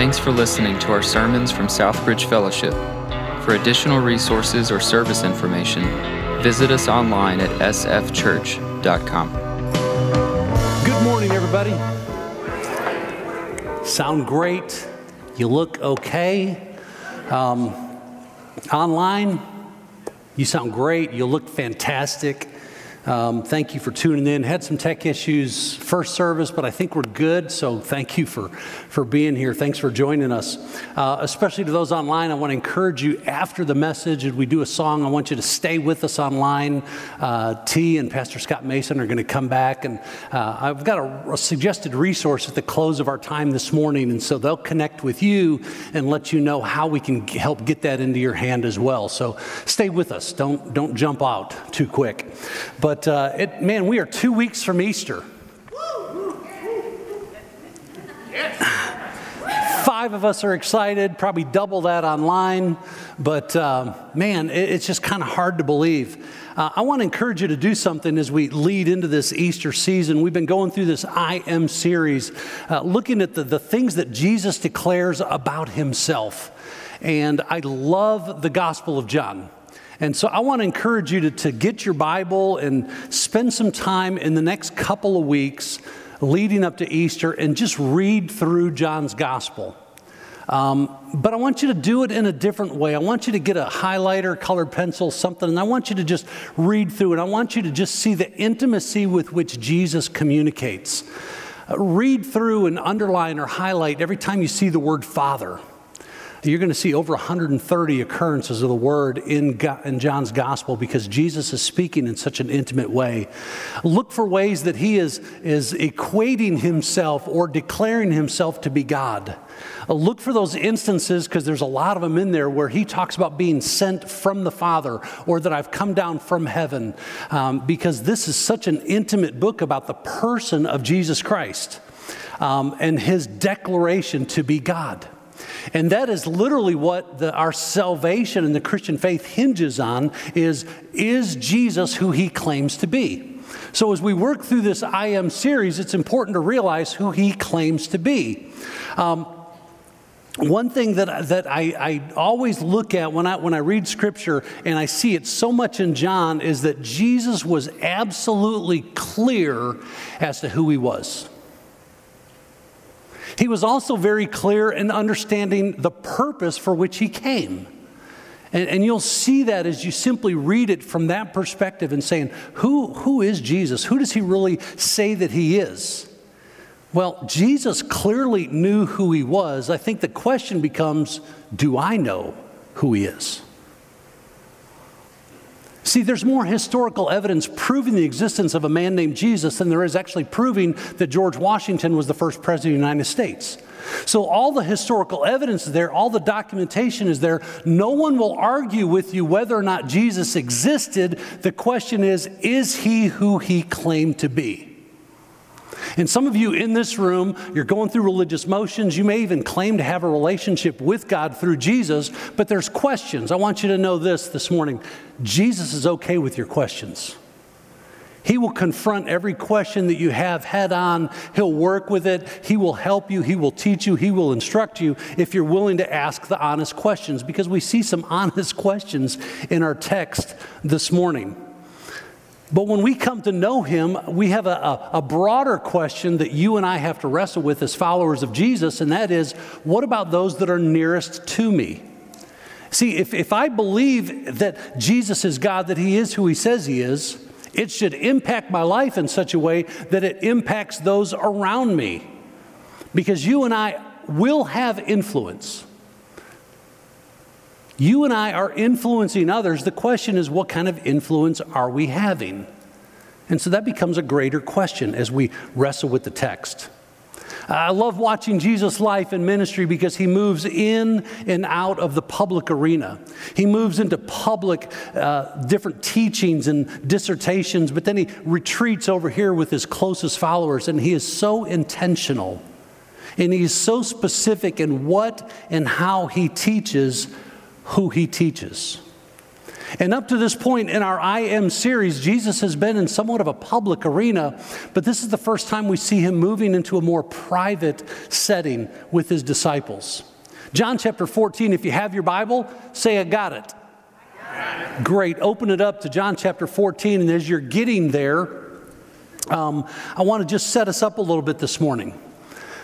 Thanks for listening to our sermons from Southbridge Fellowship. For additional resources or service information, visit us online at sfchurch.com. Good morning, everybody. Sound great. You look okay. Um, online, you sound great. You look fantastic. Um, thank you for tuning in. Had some tech issues first service, but I think we're good. So thank you for, for being here. Thanks for joining us. Uh, especially to those online, I want to encourage you after the message, as we do a song, I want you to stay with us online. Uh, T and Pastor Scott Mason are going to come back, and uh, I've got a, a suggested resource at the close of our time this morning, and so they'll connect with you and let you know how we can help get that into your hand as well. So stay with us. Don't don't jump out too quick. But but uh, it, man, we are two weeks from Easter. Five of us are excited, probably double that online. But uh, man, it, it's just kind of hard to believe. Uh, I want to encourage you to do something as we lead into this Easter season. We've been going through this I Am series, uh, looking at the, the things that Jesus declares about himself. And I love the Gospel of John. And so I want to encourage you to, to get your Bible and spend some time in the next couple of weeks leading up to Easter and just read through John's Gospel. Um, but I want you to do it in a different way. I want you to get a highlighter, colored pencil, something, and I want you to just read through it. I want you to just see the intimacy with which Jesus communicates. Uh, read through and underline or highlight every time you see the word Father. You're going to see over 130 occurrences of the word in, in John's gospel because Jesus is speaking in such an intimate way. Look for ways that he is, is equating himself or declaring himself to be God. Uh, look for those instances because there's a lot of them in there where he talks about being sent from the Father or that I've come down from heaven um, because this is such an intimate book about the person of Jesus Christ um, and his declaration to be God. And that is literally what the, our salvation and the Christian faith hinges on is, is Jesus who he claims to be? So as we work through this I Am series, it's important to realize who he claims to be. Um, one thing that, that I, I, always look at when I, when I read scripture and I see it so much in John is that Jesus was absolutely clear as to who he was. He was also very clear in understanding the purpose for which he came. And, and, you'll see that as you simply read it from that perspective and saying, who, who is Jesus? Who does he really say that he is? Well, Jesus clearly knew who he was. I think the question becomes do I know who he is? See, there's more historical evidence proving the existence of a man named Jesus than there is actually proving that George Washington was the first president of the United States. So, all the historical evidence is there, all the documentation is there. No one will argue with you whether or not Jesus existed. The question is, is he who he claimed to be? And some of you in this room, you're going through religious motions. You may even claim to have a relationship with God through Jesus, but there's questions. I want you to know this this morning Jesus is okay with your questions. He will confront every question that you have head on. He'll work with it. He will help you. He will teach you. He will instruct you if you're willing to ask the honest questions because we see some honest questions in our text this morning. But when we come to know him, we have a, a, a, broader question that you and I have to wrestle with as followers of Jesus, and that is what about those that are nearest to me? See, if, if I believe that Jesus is God, that he is who he says he is, it should impact my life in such a way that it impacts those around me. Because you and I will have influence. You and I are influencing others. The question is, what kind of influence are we having? And so that becomes a greater question as we wrestle with the text. I love watching Jesus' life and ministry because he moves in and out of the public arena. He moves into public, uh, different teachings and dissertations, but then he retreats over here with his closest followers, and he is so intentional. And he's so specific in what and how he teaches who he teaches. And up to this point in our I Am series, Jesus has been in somewhat of a public arena, but this is the first time we see him moving into a more private setting with his disciples. John chapter 14, if you have your Bible, say, I got it. Great. Open it up to John chapter 14, and as you're getting there, um, I want to just set us up a little bit this morning.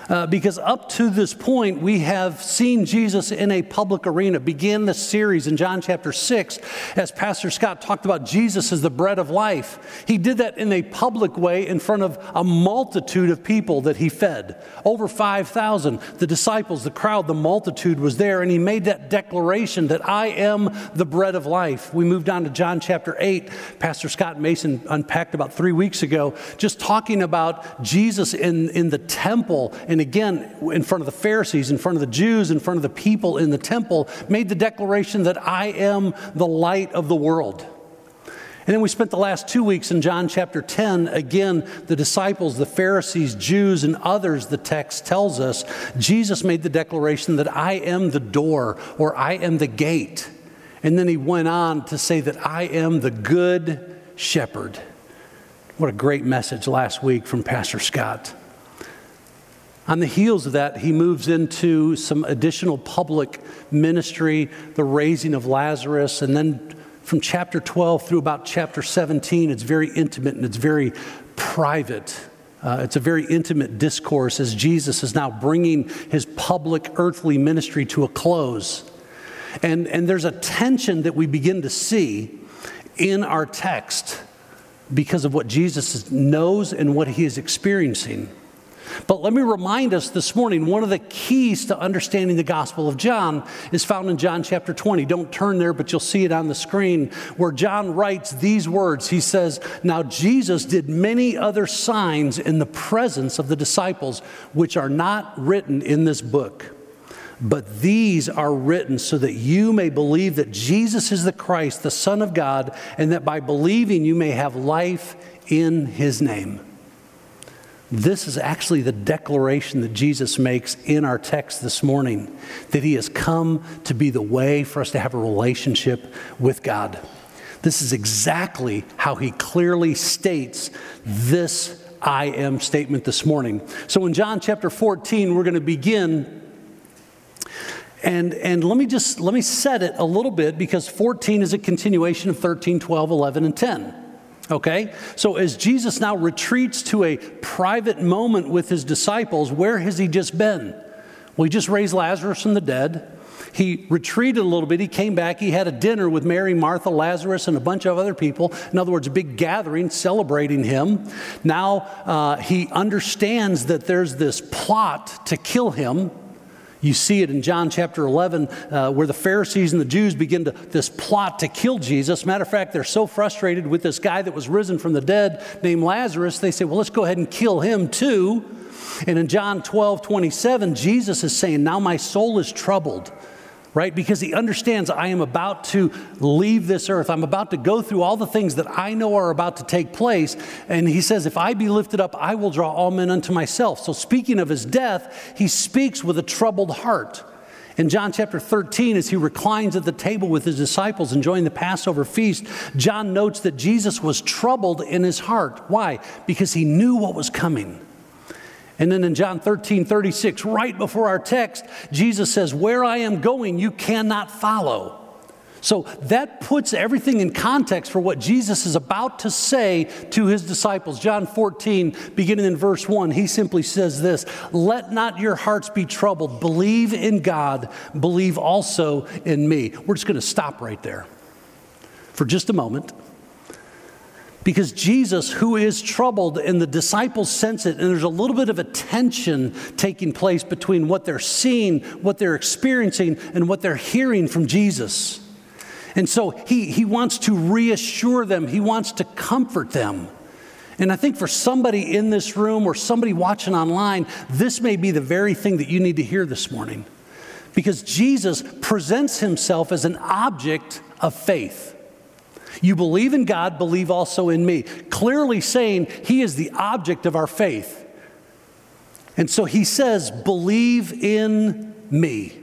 Uh, because up to this point, we have seen Jesus in a public arena. Began the series in John chapter 6 as Pastor Scott talked about Jesus as the bread of life. He did that in a public way in front of a multitude of people that he fed. Over 5,000. The disciples, the crowd, the multitude was there, and he made that declaration that I am the bread of life. We moved on to John chapter 8. Pastor Scott Mason unpacked about three weeks ago, just talking about Jesus in, in the temple again in front of the Pharisees, in front of the Jews, in front of the people in the temple, made the declaration that I am the light of the world. And then we spent the last two weeks in John chapter 10. Again, the disciples, the Pharisees, Jews, and others, the text tells us, Jesus made the declaration that I am the door or I am the gate. And then he went on to say that I am the good shepherd. What a great message last week from Pastor Scott. On the heels of that, he moves into some additional public ministry, the raising of Lazarus, and then from chapter 12 through about chapter 17, it's very intimate and it's very private. Uh, it's a very intimate discourse as Jesus is now bringing his public earthly ministry to a close. And, and there's a tension that we begin to see in our text because of what Jesus knows and what he is experiencing. But let me remind us this morning one of the keys to understanding the Gospel of John is found in John chapter 20. Don't turn there, but you'll see it on the screen where John writes these words. He says, Now Jesus did many other signs in the presence of the disciples, which are not written in this book. But these are written so that you may believe that Jesus is the Christ, the Son of God, and that by believing you may have life in his name. This is actually the declaration that Jesus makes in our text this morning that he has come to be the way for us to have a relationship with God. This is exactly how he clearly states this I am statement this morning. So in John chapter 14, we're going to begin and, and let me just let me set it a little bit because 14 is a continuation of 13, 12, 11, and 10. Okay? So as Jesus now retreats to a private moment with his disciples, where has he just been? Well, he just raised Lazarus from the dead. He retreated a little bit. He came back. He had a dinner with Mary, Martha, Lazarus, and a bunch of other people. In other words, a big gathering celebrating him. Now uh, he understands that there's this plot to kill him. You see it in John chapter 11, uh, where the Pharisees and the Jews begin to this plot to kill Jesus. Matter of fact, they're so frustrated with this guy that was risen from the dead named Lazarus, they say, well, let's go ahead and kill him too. And in John 12, 27, Jesus is saying, Now my soul is troubled right? Because he understands I am about to leave this earth. I'm about to go through all the things that I know are about to take place. And he says, If I be lifted up, I will draw all men unto myself. So, speaking of his death, he speaks with a troubled heart. In John chapter 13, as he reclines at the table with his disciples enjoying the Passover feast, John notes that Jesus was troubled in his heart. Why? Because he knew what was coming. And then in John 13, 36, right before our text, Jesus says, Where I am going, you cannot follow. So that puts everything in context for what Jesus is about to say to his disciples. John 14, beginning in verse 1, he simply says this Let not your hearts be troubled. Believe in God, believe also in me. We're just going to stop right there for just a moment. Because Jesus, who is troubled, and the disciples sense it, and there's a little bit of a tension taking place between what they're seeing, what they're experiencing, and what they're hearing from Jesus. And so he, he wants to reassure them, he wants to comfort them. And I think for somebody in this room or somebody watching online, this may be the very thing that you need to hear this morning. Because Jesus presents himself as an object of faith. You believe in God, believe also in me. Clearly saying he is the object of our faith. And so he says, believe in me.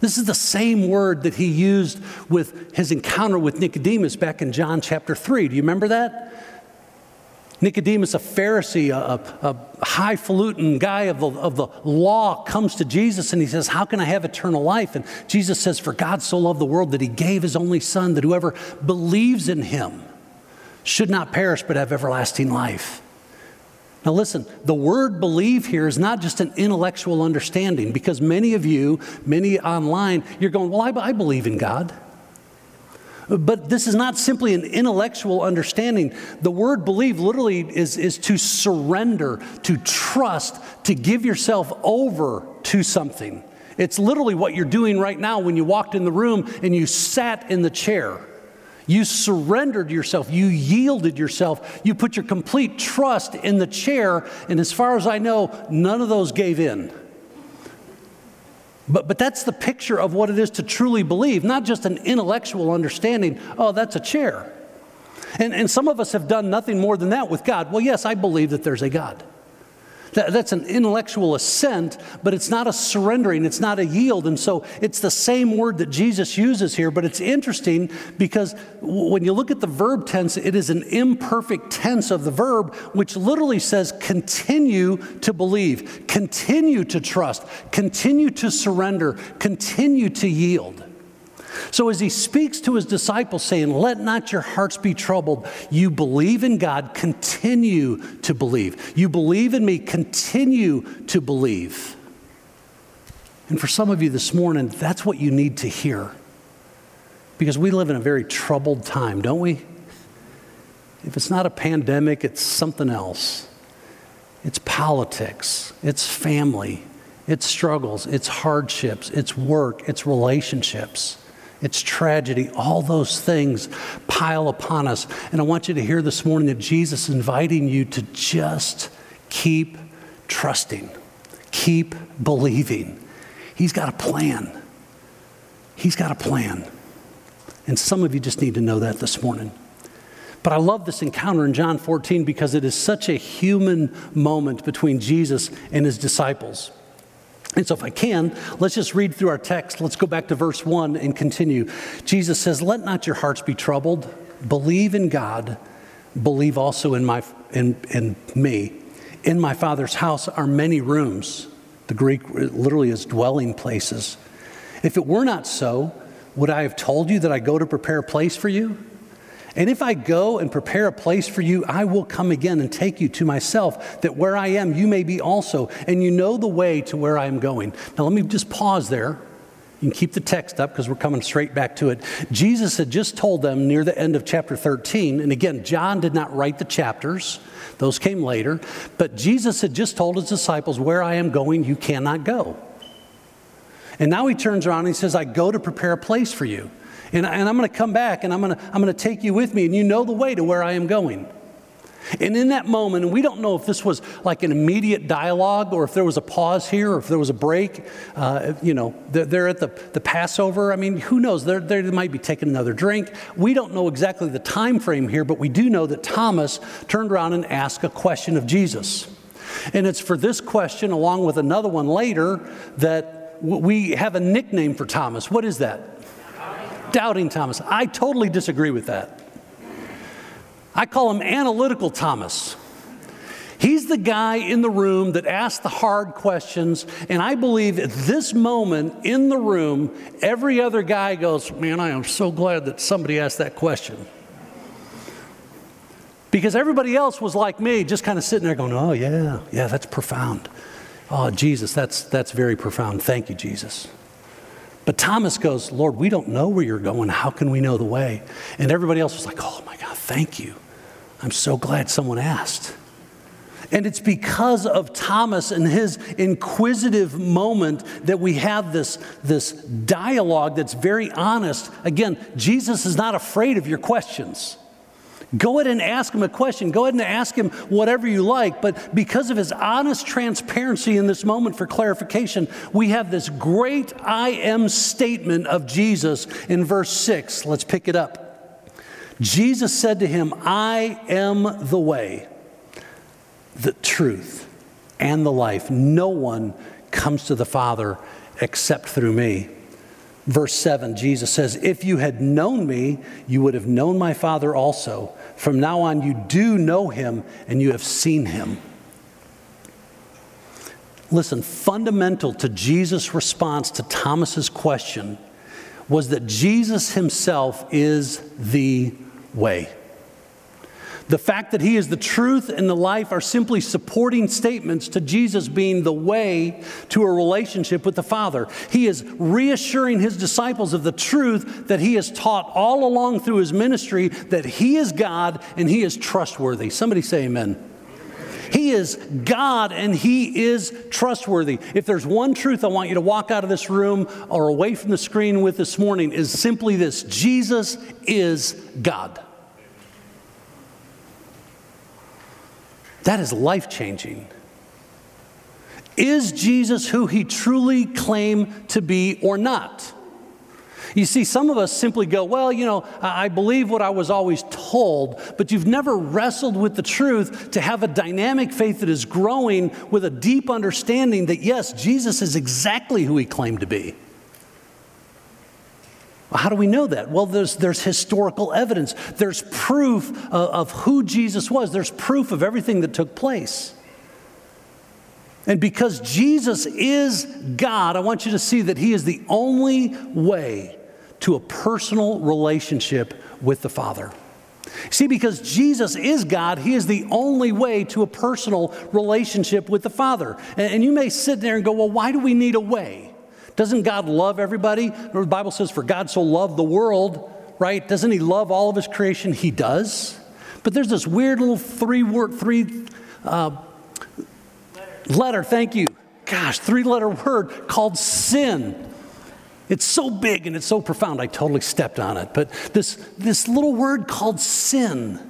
This is the same word that he used with his encounter with Nicodemus back in John chapter 3. Do you remember that? Nicodemus, a Pharisee, a, a highfalutin guy of the, of the law, comes to Jesus and he says, How can I have eternal life? And Jesus says, For God so loved the world that he gave his only Son, that whoever believes in him should not perish but have everlasting life. Now, listen, the word believe here is not just an intellectual understanding because many of you, many online, you're going, Well, I, I believe in God. But this is not simply an intellectual understanding. The word believe literally is, is to surrender, to trust, to give yourself over to something. It's literally what you're doing right now when you walked in the room and you sat in the chair. You surrendered yourself. You yielded yourself. You put your complete trust in the chair. And as far as I know, none of those gave in. But, but that's the picture of what it is to truly believe, not just an intellectual understanding, oh, that's a chair. And, and some of us have done nothing more than that with God. Well, yes, I believe that there's a God. That, that's an intellectual assent, but it's not a surrendering, it's not a yield. And so it's the same word that Jesus uses here, but it's interesting because when you look at the verb tense, it is an imperfect tense of the verb, which literally says continue to believe, continue to trust, continue to surrender, continue to yield. So, as he speaks to his disciples, saying, Let not your hearts be troubled. You believe in God, continue to believe. You believe in me, continue to believe. And for some of you this morning, that's what you need to hear. Because we live in a very troubled time, don't we? If it's not a pandemic, it's something else. It's politics, it's family, it's struggles, it's hardships, it's work, it's relationships it's tragedy. All those things pile upon us. And I want you to hear this morning that Jesus is inviting you to just keep trusting, keep believing. He's got a plan. He's got a plan. And some of you just need to know that this morning. But I love this encounter in John 14 because it is such a human moment between Jesus and his disciples. And so, if I can, let's just read through our text. Let's go back to verse 1 and continue. Jesus says, Let not your hearts be troubled. Believe in God. Believe also in, my, in, in me. In my Father's house are many rooms. The Greek literally is dwelling places. If it were not so, would I have told you that I go to prepare a place for you? And if I go and prepare a place for you, I will come again and take you to myself, that where I am, you may be also, and you know the way to where I am going. Now, let me just pause there. You can keep the text up because we're coming straight back to it. Jesus had just told them near the end of chapter 13, and again, John did not write the chapters, those came later, but Jesus had just told his disciples, Where I am going, you cannot go. And now he turns around and he says, I go to prepare a place for you. And, and I'm going to come back and I'm going to, I'm going to take you with me, and you know the way to where I am going. And in that moment, and we don't know if this was like an immediate dialogue or if there was a pause here or if there was a break, uh, you know, they're at the, the Passover. I mean, who knows? They're, they might be taking another drink. We don't know exactly the time frame here, but we do know that Thomas turned around and asked a question of Jesus. And it's for this question, along with another one later, that we have a nickname for Thomas. What is that? Doubting Thomas. I totally disagree with that. I call him analytical Thomas. He's the guy in the room that asks the hard questions. And I believe at this moment in the room, every other guy goes, Man, I am so glad that somebody asked that question. Because everybody else was like me, just kind of sitting there going, Oh, yeah, yeah, that's profound. Oh, Jesus, that's, that's very profound. Thank you, Jesus. But Thomas goes, Lord, we don't know where you're going. How can we know the way? And everybody else was like, Oh my God, thank you. I'm so glad someone asked. And it's because of Thomas and his inquisitive moment that we have this, this dialogue that's very honest. Again, Jesus is not afraid of your questions. Go ahead and ask him a question. Go ahead and ask him whatever you like. But because of his honest transparency in this moment for clarification, we have this great I am statement of Jesus in verse 6. Let's pick it up. Jesus said to him, I am the way, the truth, and the life. No one comes to the Father except through me. Verse 7, Jesus says, If you had known me, you would have known my Father also. From now on, you do know him and you have seen him. Listen, fundamental to Jesus' response to Thomas's question was that Jesus himself is the way. The fact that he is the truth and the life are simply supporting statements to Jesus being the way to a relationship with the Father. He is reassuring his disciples of the truth that he has taught all along through his ministry that he is God and he is trustworthy. Somebody say amen. He is God and He is trustworthy. If there's one truth I want you to walk out of this room or away from the screen with this morning, is simply this Jesus is God. That is life changing. Is Jesus who He truly claimed to be or not? You see, some of us simply go, Well, you know, I believe what I was always told, but you've never wrestled with the truth to have a dynamic faith that is growing with a deep understanding that, yes, Jesus is exactly who he claimed to be. How do we know that? Well, there's, there's historical evidence. There's proof of, of who Jesus was. There's proof of everything that took place. And because Jesus is God, I want you to see that He is the only way to a personal relationship with the Father. See, because Jesus is God, He is the only way to a personal relationship with the Father. And you may sit there and go, well, why do we need a way? Doesn't God love everybody? The Bible says, for God so loved the world, right? Doesn't He love all of His creation? He does. But there's this weird little three word, three uh, letter, thank you. Gosh, three letter word called sin. It's so big and it's so profound, I totally stepped on it. But this, this little word called sin,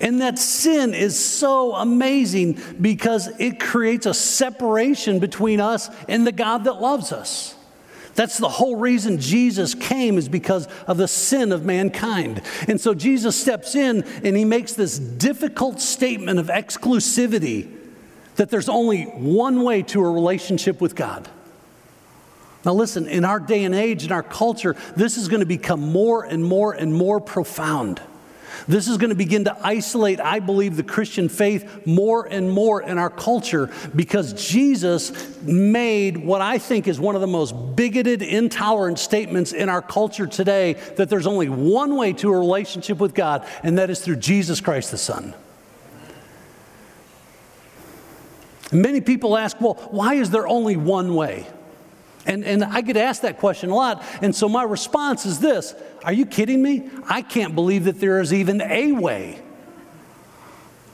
and that sin is so amazing because it creates a separation between us and the God that loves us. That's the whole reason Jesus came, is because of the sin of mankind. And so Jesus steps in and he makes this difficult statement of exclusivity that there's only one way to a relationship with God. Now, listen, in our day and age, in our culture, this is going to become more and more and more profound. This is going to begin to isolate, I believe, the Christian faith more and more in our culture because Jesus made what I think is one of the most bigoted, intolerant statements in our culture today that there's only one way to a relationship with God, and that is through Jesus Christ the Son. Many people ask, well, why is there only one way? And, and I get asked that question a lot. And so my response is this Are you kidding me? I can't believe that there is even a way.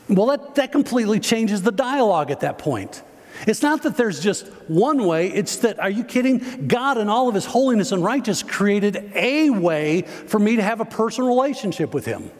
Well, that, that completely changes the dialogue at that point. It's not that there's just one way, it's that, are you kidding? God, in all of his holiness and righteousness, created a way for me to have a personal relationship with him.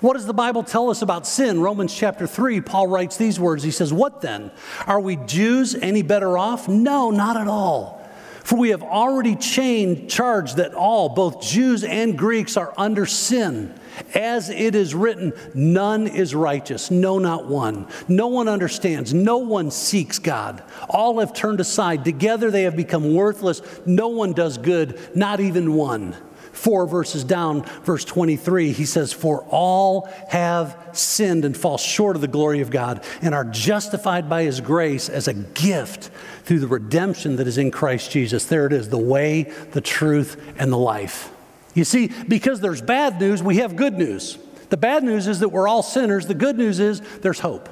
What does the Bible tell us about sin? Romans chapter 3, Paul writes these words. He says, What then? Are we Jews any better off? No, not at all. For we have already chained, charged that all, both Jews and Greeks, are under sin. As it is written, none is righteous, no, not one. No one understands, no one seeks God. All have turned aside. Together they have become worthless. No one does good, not even one four verses down, verse 23, he says, For all have sinned and fall short of the glory of God and are justified by his grace as a gift through the redemption that is in Christ Jesus. There it is the way, the truth, and the life. You see, because there's bad news, we have good news. The bad news is that we're all sinners. The good news is there's hope.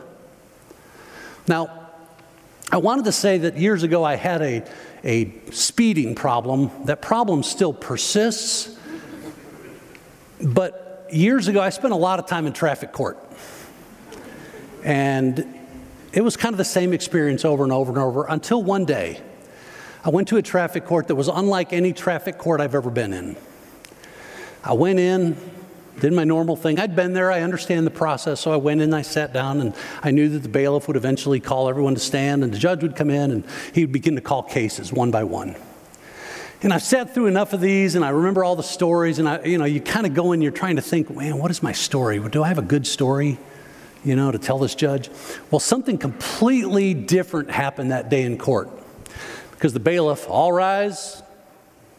Now, I wanted to say that years ago I had a, a speeding problem. That problem still persists. But years ago, I spent a lot of time in traffic court. And it was kind of the same experience over and over and over until one day I went to a traffic court that was unlike any traffic court I've ever been in. I went in, did my normal thing. I'd been there, I understand the process, so I went in, I sat down, and I knew that the bailiff would eventually call everyone to stand, and the judge would come in, and he would begin to call cases one by one. And I've sat through enough of these, and I remember all the stories, and I, you know, you kind of go in, you're trying to think, man, what is my story? Do I have a good story? you know, to tell this judge? Well, something completely different happened that day in court because the bailiff, all rise,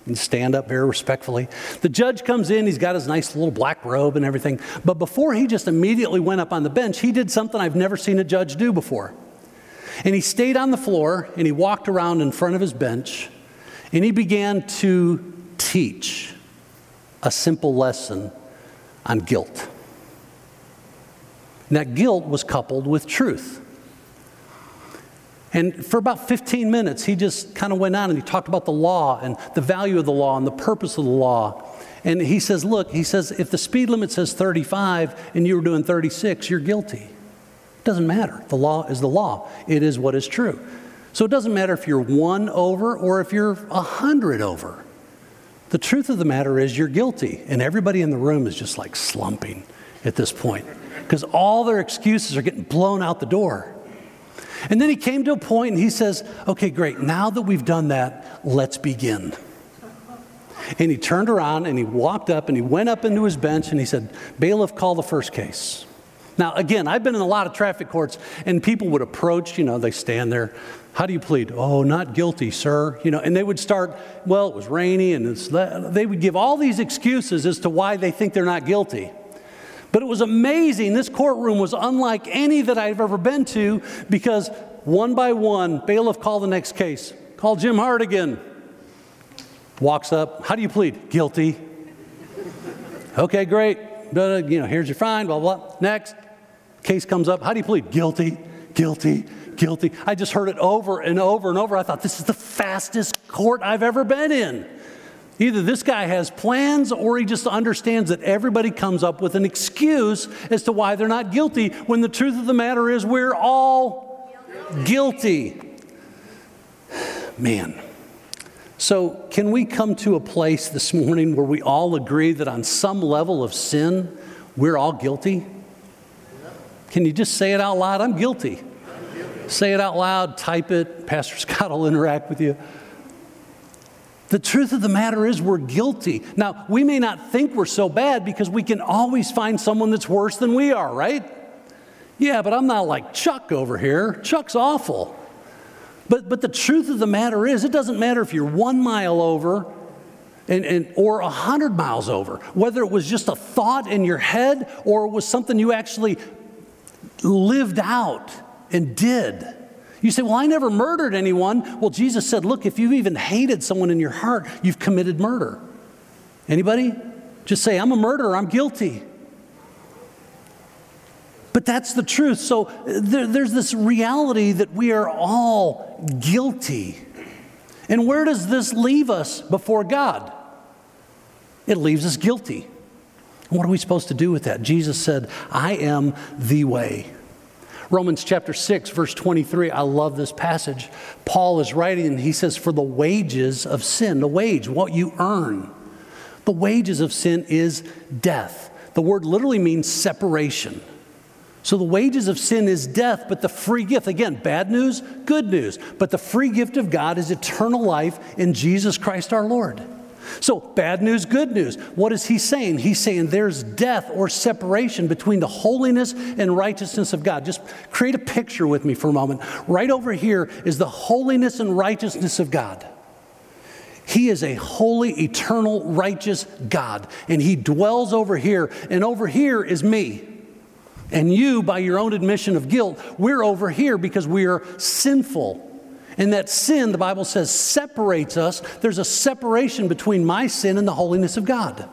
and stand up very respectfully. The judge comes in, he's got his nice little black robe and everything. But before he just immediately went up on the bench, he did something I've never seen a judge do before. And he stayed on the floor and he walked around in front of his bench and he began to teach a simple lesson on guilt. And that guilt was coupled with truth. And for about 15 minutes, he just kind of went on and he talked about the law and the value of the law and the purpose of the law. And he says, Look, he says, if the speed limit says 35 and you were doing 36, you're guilty. It doesn't matter. The law is the law, it is what is true. So it doesn't matter if you're one over or if you're a hundred over. The truth of the matter is you're guilty. And everybody in the room is just like slumping at this point because all their excuses are getting blown out the door. And then he came to a point and he says, Okay, great, now that we've done that, let's begin. And he turned around and he walked up and he went up into his bench and he said, Bailiff, call the first case. Now, again, I've been in a lot of traffic courts and people would approach, you know, they stand there. How do you plead? Oh, not guilty, sir. You know, and they would start, well, it was rainy and it's they would give all these excuses as to why they think they're not guilty. But it was amazing. This courtroom was unlike any that I've ever been to because one by one, bailiff called the next case. Call Jim Hardigan. Walks up. How do you plead? Guilty. Okay, great. Uh, you know, here's your fine, blah, blah. Next. Case comes up. How do you plead? Guilty, guilty, guilty. I just heard it over and over and over. I thought, this is the fastest court I've ever been in. Either this guy has plans or he just understands that everybody comes up with an excuse as to why they're not guilty when the truth of the matter is we're all guilty. Man. So, can we come to a place this morning where we all agree that on some level of sin, we're all guilty? Can you just say it out loud? I'm guilty. Say it out loud, type it. Pastor Scott will interact with you. The truth of the matter is, we're guilty. Now, we may not think we're so bad because we can always find someone that's worse than we are, right? Yeah, but I'm not like Chuck over here. Chuck's awful. But, but the truth of the matter is, it doesn't matter if you're one mile over and, and, or a hundred miles over, whether it was just a thought in your head or it was something you actually lived out and did. You say, Well, I never murdered anyone. Well, Jesus said, Look, if you've even hated someone in your heart, you've committed murder. Anybody? Just say, I'm a murderer, I'm guilty. But that's the truth. So there, there's this reality that we are all guilty. And where does this leave us before God? It leaves us guilty. What are we supposed to do with that? Jesus said, I am the way. Romans chapter 6, verse 23, I love this passage. Paul is writing and he says, For the wages of sin, the wage, what you earn, the wages of sin is death. The word literally means separation. So the wages of sin is death, but the free gift, again, bad news, good news, but the free gift of God is eternal life in Jesus Christ our Lord. So, bad news, good news. What is he saying? He's saying there's death or separation between the holiness and righteousness of God. Just create a picture with me for a moment. Right over here is the holiness and righteousness of God. He is a holy, eternal, righteous God, and He dwells over here, and over here is me. And you, by your own admission of guilt, we're over here because we are sinful and that sin, the Bible says, separates us. There's a separation between my sin and the holiness of God.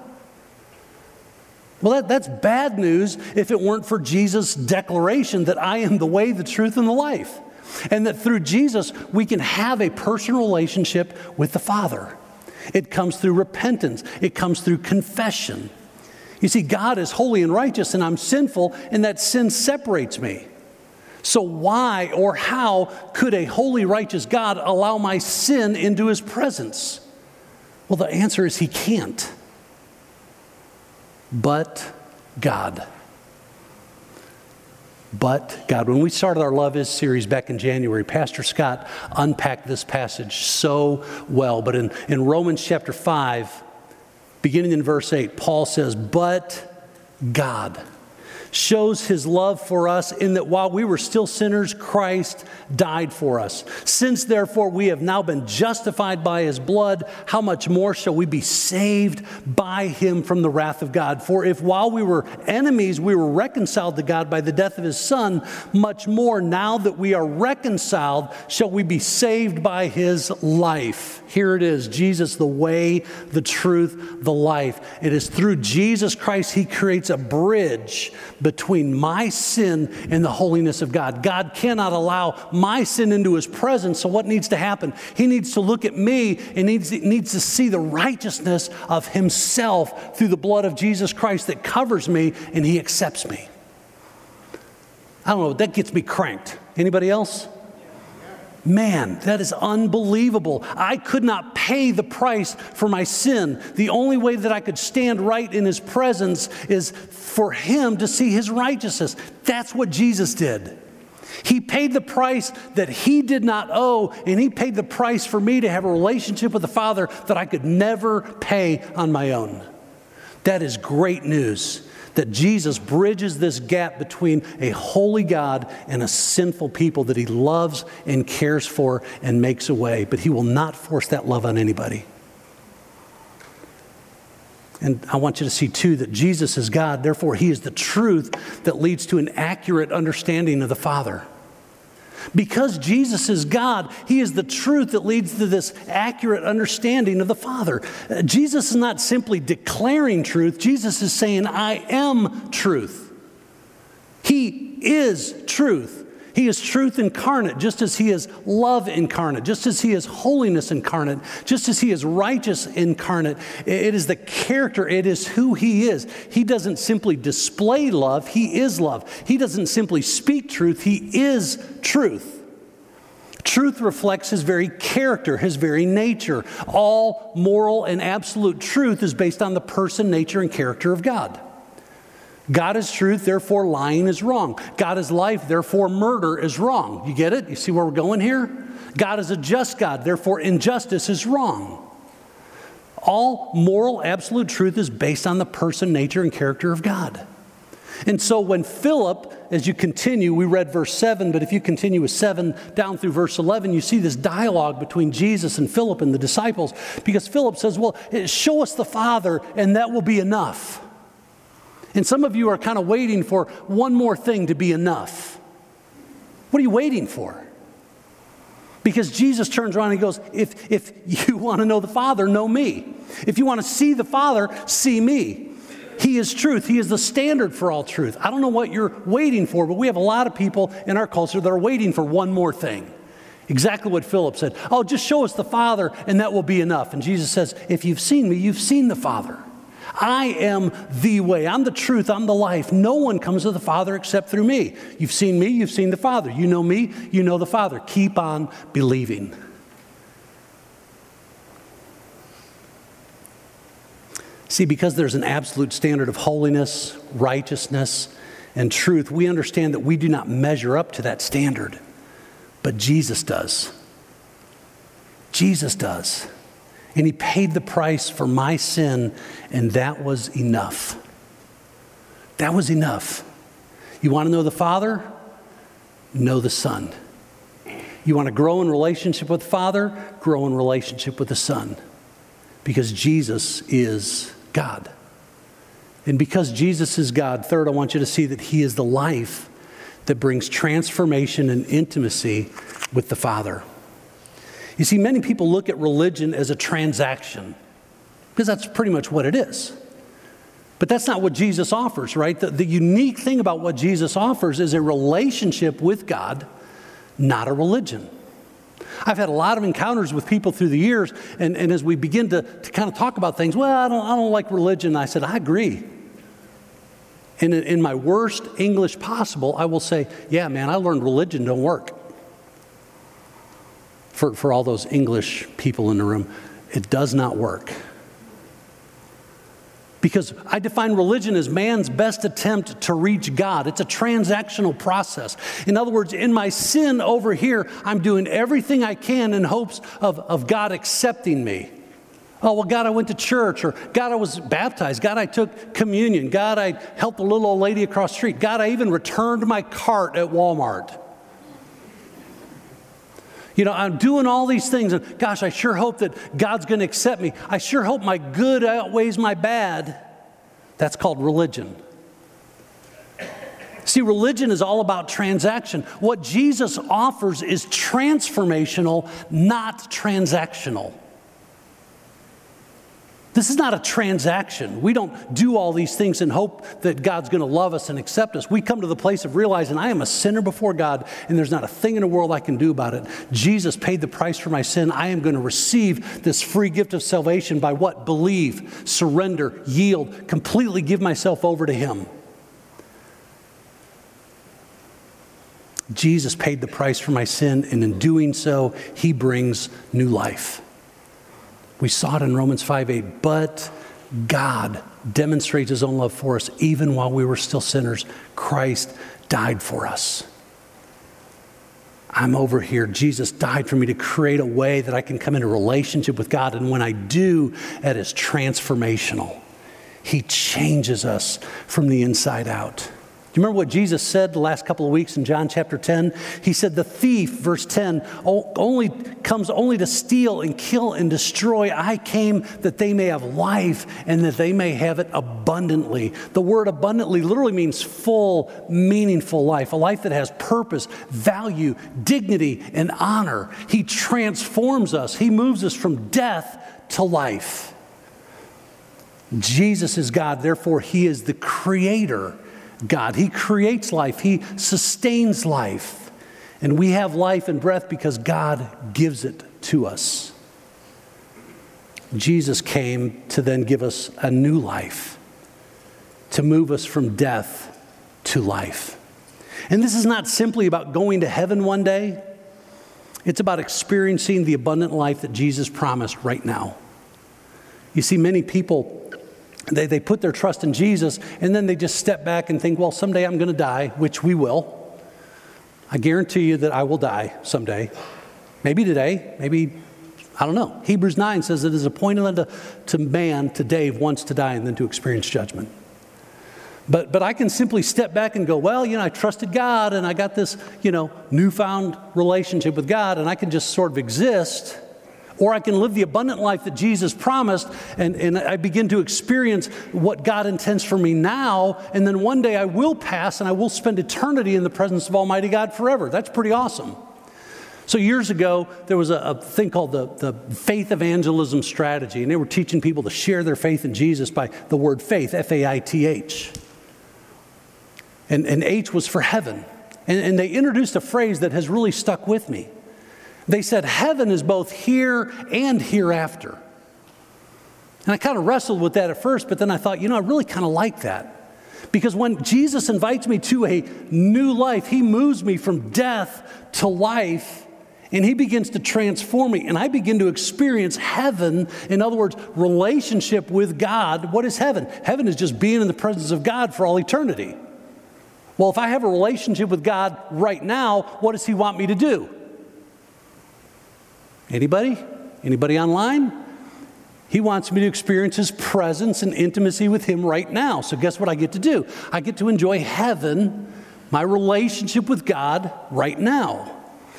Well, that, that's bad news if it weren't for Jesus' declaration that I am the way, the truth, and the life. And that through Jesus, we can have a personal relationship with the Father. It comes through repentance, it comes through confession. You see, God is holy and righteous, and I'm sinful, and that sin separates me. So, why or how could a holy, righteous God allow my sin into his presence? Well, the answer is he can't. But God. But God. When we started our Love Is series back in January, Pastor Scott unpacked this passage so well. But in, in Romans chapter 5, beginning in verse 8, Paul says, But God. Shows his love for us in that while we were still sinners, Christ died for us. Since therefore we have now been justified by his blood, how much more shall we be saved by him from the wrath of God? For if while we were enemies, we were reconciled to God by the death of his son, much more now that we are reconciled, shall we be saved by his life. Here it is Jesus, the way, the truth, the life. It is through Jesus Christ, he creates a bridge between my sin and the holiness of God. God cannot allow my sin into his presence. So, what needs to happen? He needs to look at me and needs, needs to see the righteousness of himself through the blood of Jesus Christ that covers me and he accepts me. I don't know, that gets me cranked. Anybody else? Man, that is unbelievable. I could not pay the price for my sin. The only way that I could stand right in his presence is for him to see his righteousness. That's what Jesus did. He paid the price that he did not owe, and he paid the price for me to have a relationship with the Father that I could never pay on my own. That is great news that Jesus bridges this gap between a holy God and a sinful people that he loves and cares for and makes away. But he will not force that love on anybody. And I want you to see, too, that Jesus is God. Therefore, he is the truth that leads to an accurate understanding of the Father. Because Jesus is God, He is the truth that leads to this accurate understanding of the Father. Jesus is not simply declaring truth, Jesus is saying, I am truth. He is truth. He is truth incarnate, just as He is love incarnate, just as He is holiness incarnate, just as He is righteous incarnate. It is the character, it is who He is. He doesn't simply display love, He is love. He doesn't simply speak truth, He is truth. Truth reflects his very character, his very nature. All moral and absolute truth is based on the person, nature, and character of God. God is truth, therefore lying is wrong. God is life, therefore murder is wrong. You get it? You see where we're going here? God is a just God, therefore injustice is wrong. All moral, absolute truth is based on the person, nature, and character of God. And so when Philip, as you continue, we read verse 7, but if you continue with 7 down through verse 11, you see this dialogue between Jesus and Philip and the disciples because Philip says, Well, show us the Father, and that will be enough. And some of you are kind of waiting for one more thing to be enough. What are you waiting for? Because Jesus turns around and he goes, if, if you want to know the Father, know me. If you want to see the Father, see me. He is truth. He is the standard for all truth. I don't know what you're waiting for, but we have a lot of people in our culture that are waiting for one more thing. Exactly what Philip said. Oh, just show us the Father, and that will be enough. And Jesus says, If you've seen me, you've seen the Father. I am the way. I'm the truth. I'm the life. No one comes to the Father except through me. You've seen me, you've seen the Father. You know me, you know the Father. Keep on believing. See, because there's an absolute standard of holiness, righteousness, and truth, we understand that we do not measure up to that standard, but Jesus does. Jesus does. And he paid the price for my sin, and that was enough. That was enough. You want to know the Father? Know the Son. You want to grow in relationship with the Father? Grow in relationship with the Son. Because Jesus is God. And because Jesus is God, third, I want you to see that He is the life that brings transformation and intimacy with the Father. You see, many people look at religion as a transaction because that's pretty much what it is. But that's not what Jesus offers, right? The, the, unique thing about what Jesus offers is a relationship with God, not a religion. I've had a lot of encounters with people through the years, and, and as we begin to, to kind of talk about things, well, I don't, I don't like religion. I said, I agree. And in, in my worst English possible, I will say, yeah, man, I learned religion don't work for, for all those English people in the room, it does not work. Because I define religion as man's best attempt to reach God. It's a transactional process. In other words, in my sin over here, I'm doing everything I can in hopes of, of God accepting me. Oh, well, God, I went to church, or God, I was baptized. God, I took communion. God, I helped a little old lady across the street. God, I even returned my cart at Walmart. You know, I'm doing all these things, and gosh, I sure hope that God's going to accept me. I sure hope my good outweighs my bad. That's called religion. See, religion is all about transaction. What Jesus offers is transformational, not transactional. This is not a transaction. We don't do all these things and hope that God's going to love us and accept us. We come to the place of realizing I am a sinner before God and there's not a thing in the world I can do about it. Jesus paid the price for my sin. I am going to receive this free gift of salvation by what? Believe, surrender, yield, completely give myself over to Him. Jesus paid the price for my sin, and in doing so, He brings new life. We saw it in Romans 5 8. But God demonstrates his own love for us even while we were still sinners. Christ died for us. I'm over here. Jesus died for me to create a way that I can come into relationship with God. And when I do, that is transformational. He changes us from the inside out you remember what Jesus said the last couple of weeks in John chapter 10? He said, The thief, verse 10, only comes only to steal and kill and destroy. I came that they may have life and that they may have it abundantly. The word abundantly literally means full, meaningful life, a life that has purpose, value, dignity, and honor. He transforms us, He moves us from death to life. Jesus is God, therefore, He is the creator God. He creates life, He sustains life. And we have life and breath because God gives it to us. Jesus came to then give us a new life, to move us from death to life. And this is not simply about going to heaven one day, it's about experiencing the abundant life that Jesus promised right now. You see, many people they, they put their trust in Jesus and then they just step back and think, well, someday I'm going to die, which we will. I guarantee you that I will die someday. Maybe today, maybe, I don't know. Hebrews 9 says it is appointed unto to man today once to die and then to experience judgment. But, but I can simply step back and go, well, you know, I trusted God and I got this, you know, newfound relationship with God and I can just sort of exist or I can live the abundant life that Jesus promised, and, and I begin to experience what God intends for me now, and then one day I will pass and I will spend eternity in the presence of Almighty God forever. That's pretty awesome. So, years ago, there was a, a, thing called the, the faith evangelism strategy, and they were teaching people to share their faith in Jesus by the word faith, F A I T H. And, and H was for heaven. And, and they introduced a phrase that has really stuck with me. They said heaven is both here and hereafter. And I kind of wrestled with that at first, but then I thought, you know, I really kind of like that. Because when Jesus invites me to a new life, he moves me from death to life and he begins to transform me and i begin to experience heaven in other words relationship with god what is heaven heaven is just being in the presence of god for all eternity well if i have a relationship with god right now what does he want me to do Anybody? Anybody online? He wants me to experience his presence and intimacy with him right now. So, guess what I get to do? I get to enjoy heaven, my relationship with God right now.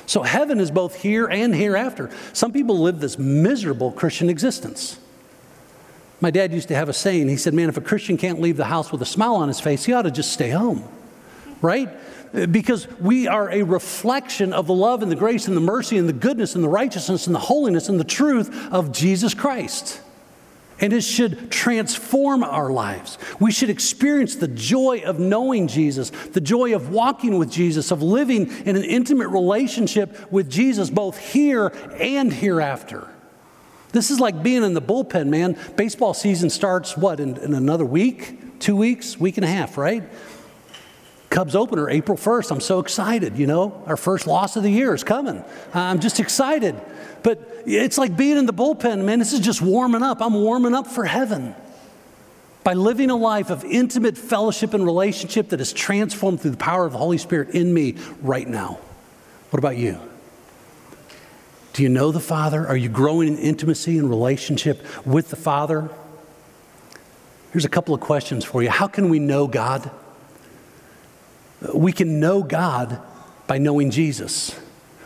So, heaven is both here and hereafter. Some people live this miserable Christian existence. My dad used to have a saying. He said, Man, if a Christian can't leave the house with a smile on his face, he ought to just stay home, right? Because we are a reflection of the love and the grace and the mercy and the goodness and the righteousness and the holiness and the truth of Jesus Christ. And it should transform our lives. We should experience the joy of knowing Jesus, the joy of walking with Jesus, of living in an intimate relationship with Jesus, both here and hereafter. This is like being in the bullpen, man. Baseball season starts, what, in, in another week? Two weeks? Week and a half, right? Cubs opener, April 1st. I'm so excited, you know. Our first loss of the year is coming. I'm just excited. But it's like being in the bullpen, man. This is just warming up. I'm warming up for heaven by living a life of intimate fellowship and relationship that is transformed through the power of the Holy Spirit in me right now. What about you? Do you know the Father? Are you growing in intimacy and relationship with the Father? Here's a couple of questions for you. How can we know God? We can know God by knowing Jesus.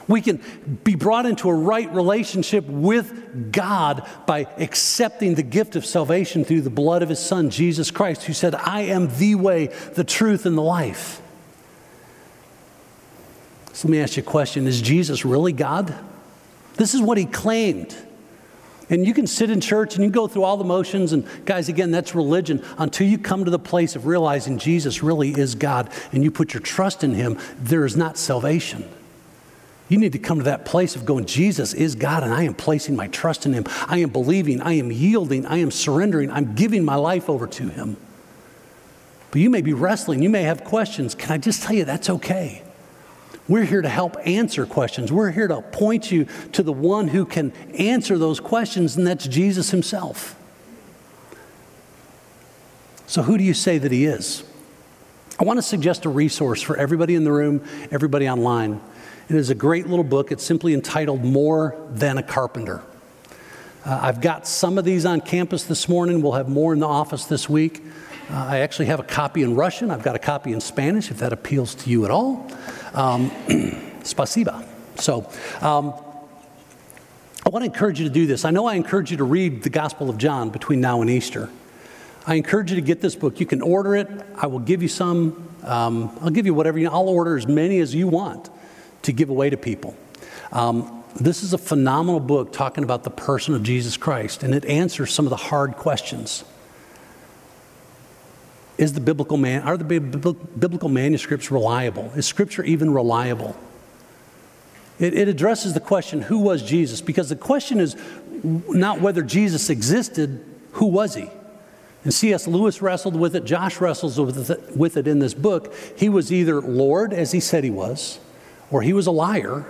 We can be brought into a right relationship with God by accepting the gift of salvation through the blood of His Son, Jesus Christ, who said, I am the way, the truth, and the life. So let me ask you a question Is Jesus really God? This is what He claimed. And you can sit in church and you go through all the motions, and guys, again, that's religion until you come to the place of realizing Jesus really is God and you put your trust in Him, there is not salvation. You need to come to that place of going, Jesus is God, and I am placing my trust in Him. I am believing, I am yielding, I am surrendering, I'm giving my life over to Him. But you may be wrestling, you may have questions. Can I just tell you that's okay? We're here to help answer questions. We're here to point you to the one who can answer those questions, and that's Jesus Himself. So, who do you say that He is? I want to suggest a resource for everybody in the room, everybody online. It is a great little book. It's simply entitled More Than a Carpenter. Uh, I've got some of these on campus this morning. We'll have more in the office this week. Uh, I actually have a copy in Russian. I've got a copy in Spanish, if that appeals to you at all. Um, spasiba. So, um, I want to encourage you to do this. I know I encourage you to read the Gospel of John between now and Easter. I encourage you to get this book. You can order it. I will give you some. Um, I'll give you whatever you. I'll order as many as you want to give away to people. Um, this is a phenomenal book talking about the person of Jesus Christ, and it answers some of the hard questions. Is the biblical man, are the biblical manuscripts reliable? Is Scripture even reliable? It, it addresses the question, who was Jesus? Because the question is not whether Jesus existed, who was he? And C.S. Lewis wrestled with it, Josh wrestles with it, with it in this book. He was either Lord, as he said he was, or he was a liar,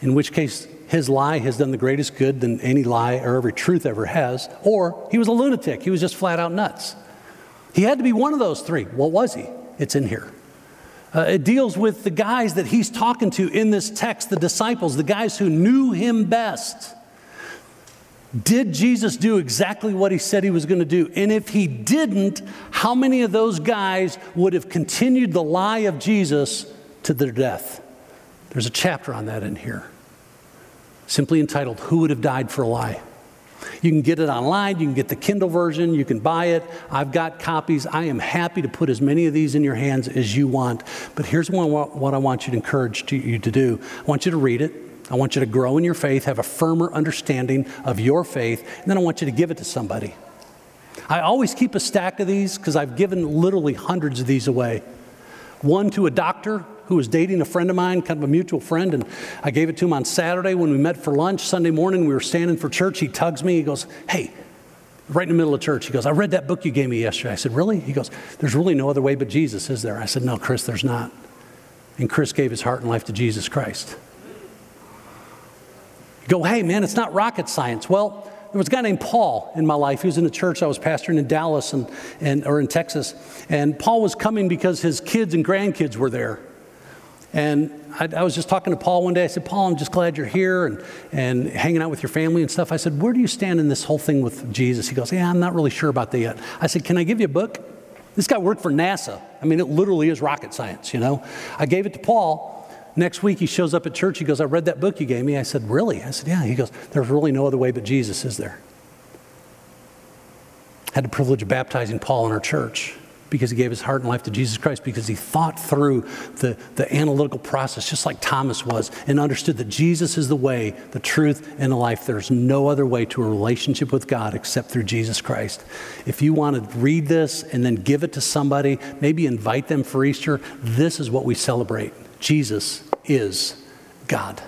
in which case his lie has done the greatest good than any lie or every truth ever has, or he was a lunatic. He was just flat out nuts. He had to be one of those three. What was he? It's in here. Uh, it deals with the guys that he's talking to in this text, the disciples, the guys who knew him best. Did Jesus do exactly what he said he was going to do? And if he didn't, how many of those guys would have continued the lie of Jesus to their death. There's a chapter on that in here, simply entitled Who Would Have Died for a Lie? You can get it online. You can get the Kindle version. You can buy it. I've got copies. I am happy to put as many of these in your hands as you want. But here's what, what I want you to encourage to, you to do I want you to read it. I want you to grow in your faith, have a firmer understanding of your faith, and then I want you to give it to somebody. I always keep a stack of these because I've given literally hundreds of these away. One to a doctor who was dating a friend of mine, kind of a mutual friend, and I gave it to him on Saturday when we met for lunch. Sunday morning, we were standing for church. He tugs me. He goes, Hey, right in the middle of church, he goes, I read that book you gave me yesterday. I said, Really? He goes, There's really no other way but Jesus, is there? I said, No, Chris, there's not. And Chris gave his heart and life to Jesus Christ. You go, Hey, man, it's not rocket science. Well, there was a guy named Paul in my life. He was in the church I was pastoring in Dallas and, and, or in Texas. And Paul was coming because his kids and grandkids were there. And I, I, was just talking to Paul one day. I said, Paul, I'm just glad you're here and, and hanging out with your family and stuff. I said, Where do you stand in this whole thing with Jesus? He goes, Yeah, I'm not really sure about that yet. I said, Can I give you a book? This guy worked for NASA. I mean, it literally is rocket science, you know? I gave it to Paul. Next week, he shows up at church. He goes, I read that book you gave me. I said, Really? I said, Yeah. He goes, There's really no other way but Jesus, is there? Had the privilege of baptizing Paul in our church because he gave his heart and life to Jesus Christ, because he thought through the, the analytical process, just like Thomas was, and understood that Jesus is the way, the truth, and the life. There's no other way to a relationship with God except through Jesus Christ. If you want to read this and then give it to somebody, maybe invite them for Easter, this is what we celebrate. Jesus is God.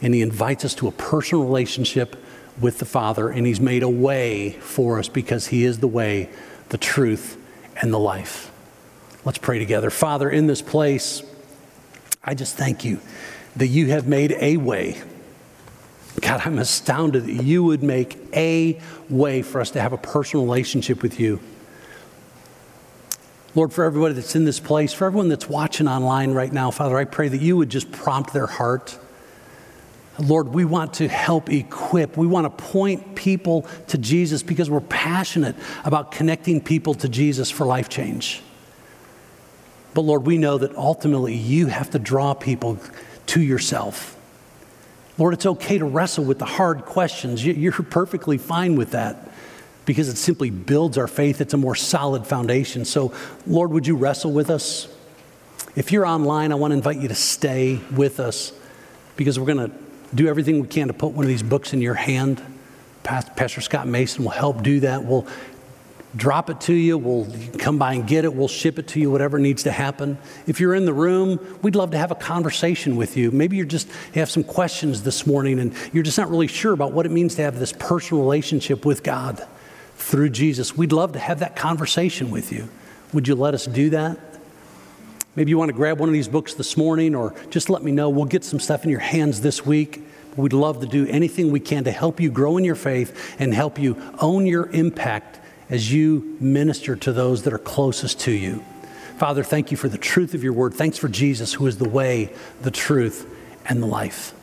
And he invites us to a personal relationship with the Father, and he's made a way for us because he is the way, the truth, and the life. Let's pray together. Father, in this place, I just thank you that you have made a way. God, I'm astounded that you would make a way for us to have a personal relationship with you. Lord, for everybody that's in this place, for everyone that's watching online right now, Father, I pray that you would just prompt their heart Lord, we want to help equip. We want to point people to Jesus because we're passionate about connecting people to Jesus for life change. But Lord, we know that ultimately you have to draw people to yourself. Lord, it's okay to wrestle with the hard questions. You're perfectly fine with that because it simply builds our faith. It's a more solid foundation. So, Lord, would you wrestle with us? If you're online, I want to invite you to stay with us because we're going to do everything we can to put one of these books in your hand. Pastor Scott Mason will help do that. We'll drop it to you. We'll come by and get it. We'll ship it to you, whatever needs to happen. If you're in the room, we'd love to have a conversation with you. Maybe you're just you have some questions this morning and you're just not really sure about what it means to have this personal relationship with God through Jesus. We'd love to have that conversation with you. Would you let us do that? Maybe you want to grab one of these books this morning or just let me know. We'll get some stuff in your hands this week. We'd love to do anything we can to help you grow in your faith and help you own your impact as you minister to those that are closest to you. Father, thank you for the truth of your word. Thanks for Jesus, who is the way, the truth, and the life.